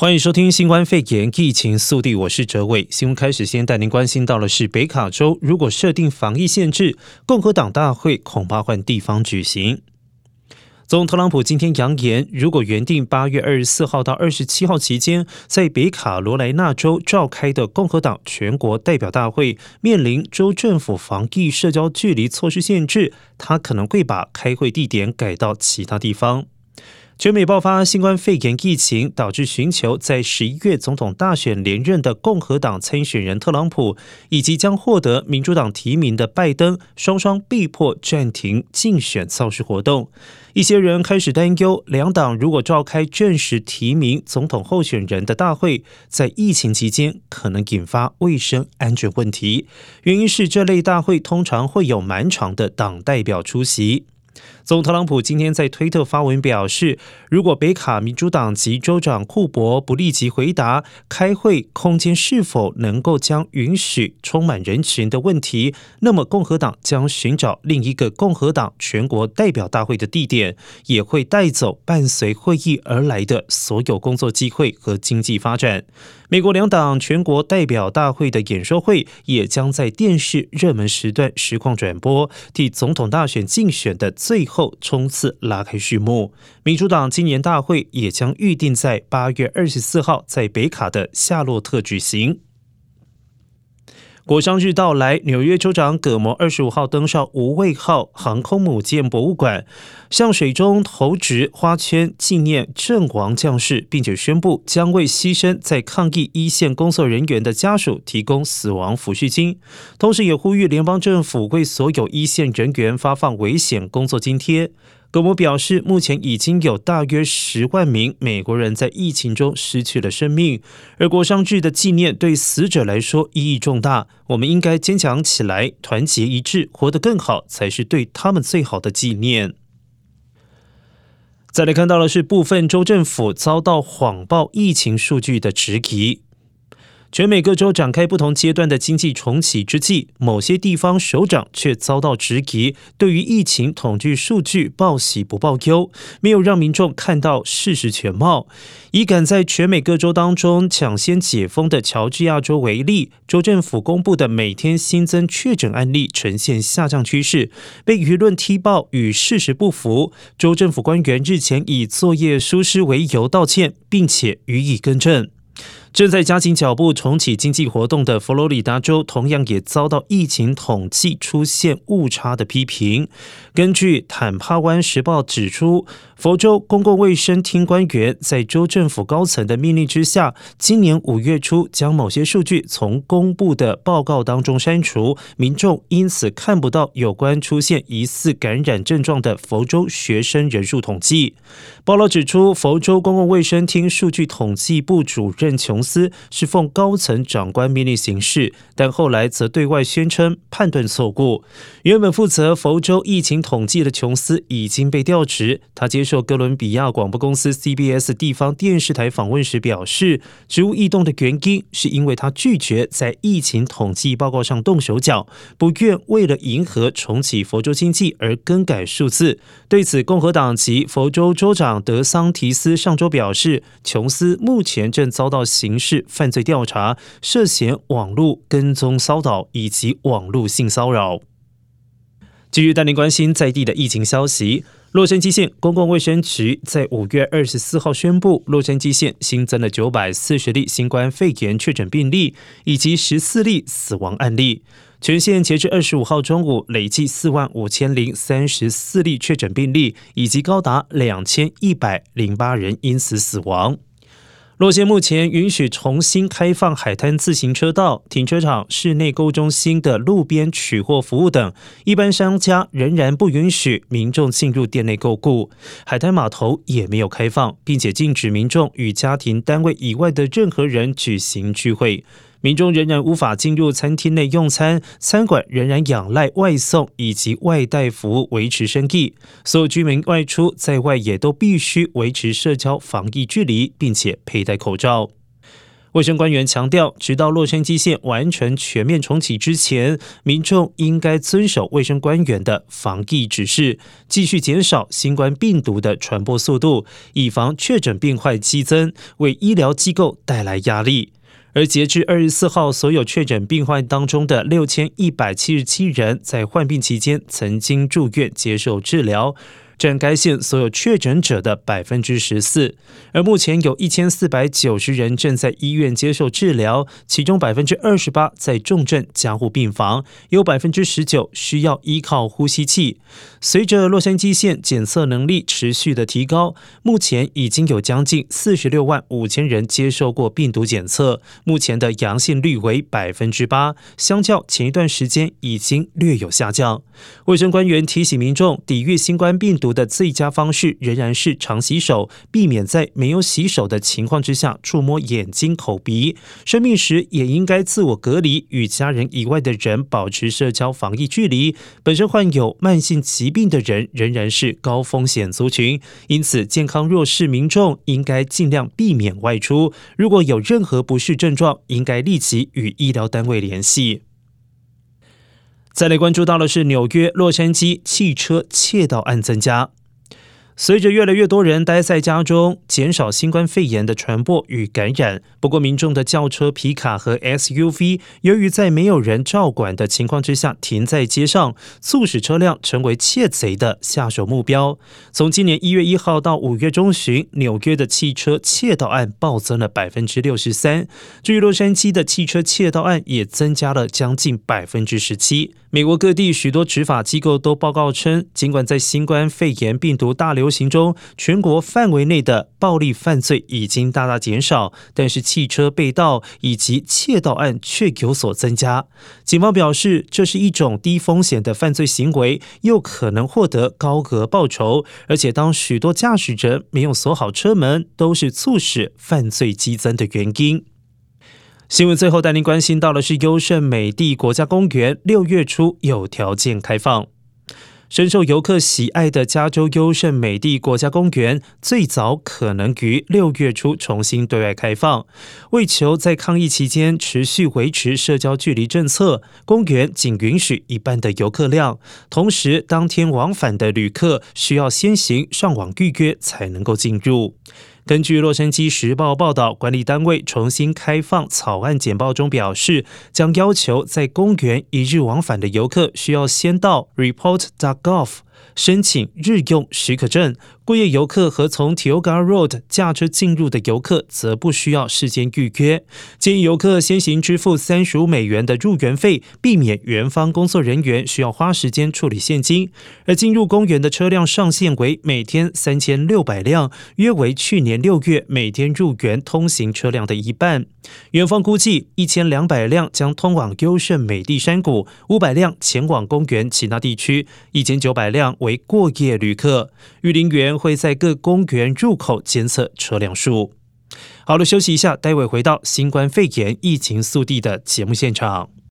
欢迎收听新冠肺炎疫情速递，我是哲伟。新闻开始，先带您关心到的是北卡州，如果设定防疫限制，共和党大会恐怕换地方举行。总统特朗普今天扬言，如果原定八月二十四号到二十七号期间在北卡罗来纳州召开的共和党全国代表大会面临州政府防疫社交距离措施限制，他可能会把开会地点改到其他地方。全美爆发新冠肺炎疫情，导致寻求在十一月总统大选连任的共和党参选人特朗普，以及将获得民主党提名的拜登，双双被迫暂停竞选造势活动。一些人开始担忧，两党如果召开正式提名总统候选人的大会，在疫情期间可能引发卫生安全问题。原因是这类大会通常会有蛮长的党代表出席。总统特朗普今天在推特发文表示，如果北卡民主党籍州长库珀不立即回答开会空间是否能够将允许充满人群的问题，那么共和党将寻找另一个共和党全国代表大会的地点，也会带走伴随会议而来的所有工作机会和经济发展。美国两党全国代表大会的演说会也将在电视热门时段实况转播，替总统大选竞选的最后后冲刺拉开序幕。民主党今年大会也将预定在八月二十四号在北卡的夏洛特举行。国殤日到来，纽约州长葛摩二十五号登上无畏号航空母舰博物馆，向水中投掷花圈纪念阵亡将士，并且宣布将为牺牲在抗疫一线工作人员的家属提供死亡抚恤金，同时也呼吁联邦政府为所有一线人员发放危险工作津贴。葛摩表示，目前已经有大约十万名美国人在疫情中失去了生命，而国殇日的纪念对死者来说意义重大。我们应该坚强起来，团结一致，活得更好，才是对他们最好的纪念。再来看到的是，部分州政府遭到谎报疫情数据的质疑。全美各州展开不同阶段的经济重启之际，某些地方首长却遭到质疑，对于疫情统计数据报喜不报忧，没有让民众看到事实全貌。以赶在全美各州当中抢先解封的乔治亚州为例，州政府公布的每天新增确诊案例呈现下降趋势，被舆论踢爆与事实不符。州政府官员日前以作业疏失为由道歉，并且予以更正。正在加紧脚步重启经济活动的佛罗里达州，同样也遭到疫情统计出现误差的批评。根据坦帕湾时报指出，佛州公共卫生厅官员在州政府高层的命令之下，今年五月初将某些数据从公布的报告当中删除，民众因此看不到有关出现疑似感染症状的佛州学生人数统计。报道指出，佛州公共卫生厅数据统计部主任琼琼斯是奉高层长官命令行事，但后来则对外宣称判断错误。原本负责佛州疫情统计的琼斯已经被调职，他接受哥伦比亚广播公司 CBS 地方电视台访问时表示，职务异动的原因是因为他拒绝在疫情统计报告上动手脚，不愿为了迎合重启佛州经济而更改数字。对此，共和党籍佛州州长德桑提斯上周表示，琼斯目前正遭到刑事犯罪调查，涉嫌网络跟踪骚扰以及网络性骚扰。继续带您关心在地的疫情消息。洛杉矶县公共卫生局在五月二十四号宣布，洛杉矶县新增了九百四十例新冠肺炎确诊病例，以及十四例死亡案例。全县截至二十五号中午，累计四万五千零三十四例确诊病例，以及高达两千一百零八人因此死亡。洛县目前允许重新开放海滩自行车道、停车场、室内购物中心的路边取货服务等，一般商家仍然不允许民众进入店内购物。海滩码头也没有开放，并且禁止民众与家庭单位以外的任何人举行聚会。民众仍然无法进入餐厅内用餐，餐馆仍然仰赖外送以及外带服务维持生意。所有居民外出在外也都必须维持社交防疫距离，并且佩戴口罩。卫生官员强调，直到洛杉矶县完成全面重启之前，民众应该遵守卫生官员的防疫指示，继续减少新冠病毒的传播速度，以防确诊病患激增，为医疗机构带来压力。而截至二十四号，所有确诊病患当中的六千一百七十七人，在患病期间曾经住院接受治疗。占该县所有确诊者的百分之十四，而目前有一千四百九十人正在医院接受治疗，其中百分之二十八在重症加护病房，有百分之十九需要依靠呼吸器。随着洛杉矶县检测能力持续的提高，目前已经有将近四十六万五千人接受过病毒检测，目前的阳性率为百分之八，相较前一段时间已经略有下降。卫生官员提醒民众，抵御新冠病毒的最佳方式仍然是常洗手，避免在没有洗手的情况之下触摸眼睛、口鼻。生病时也应该自我隔离，与家人以外的人保持社交防疫距离。本身患有慢性疾病的人仍然是高风险族群，因此健康弱势民众应该尽量避免外出。如果有任何不适症状，应该立即与医疗单位联系。再来关注到的是纽约、洛杉矶汽车窃盗案增加。随着越来越多人待在家中，减少新冠肺炎的传播与感染。不过，民众的轿车、皮卡和 SUV 由于在没有人照管的情况之下停在街上，促使车辆成为窃贼的下手目标。从今年一月一号到五月中旬，纽约的汽车窃盗案暴增了百分之六十三。至于洛杉矶的汽车窃盗案也增加了将近百分之十七。美国各地许多执法机构都报告称，尽管在新冠肺炎病毒大流行中，全国范围内的暴力犯罪已经大大减少，但是汽车被盗以及窃盗案却有所增加。警方表示，这是一种低风险的犯罪行为，又可能获得高额报酬，而且当许多驾驶者没有锁好车门，都是促使犯罪激增的原因。新闻最后带您关心到的是优胜美地国家公园六月初有条件开放，深受游客喜爱的加州优胜美地国家公园最早可能于六月初重新对外开放。为求在抗疫期间持续维持社交距离政策，公园仅允许一半的游客量，同时当天往返的旅客需要先行上网预约才能够进入。根据《洛杉矶时报》报道，管理单位重新开放草案简报中表示，将要求在公园一日往返的游客需要先到 report.gov。申请日用许可证，过夜游客和从 Tioga Road 驾车进入的游客则不需要事先预约。建议游客先行支付三十五美元的入园费，避免园方工作人员需要花时间处理现金。而进入公园的车辆上限为每天三千六百辆，约为去年六月每天入园通行车辆的一半。园方估计一千两百辆将通往优胜美地山谷，五百辆前往公园其他地区，一千九百辆为过夜旅客，御林员会在各公园入口监测车辆数。好了，休息一下，待会回到新冠肺炎疫情速递的节目现场。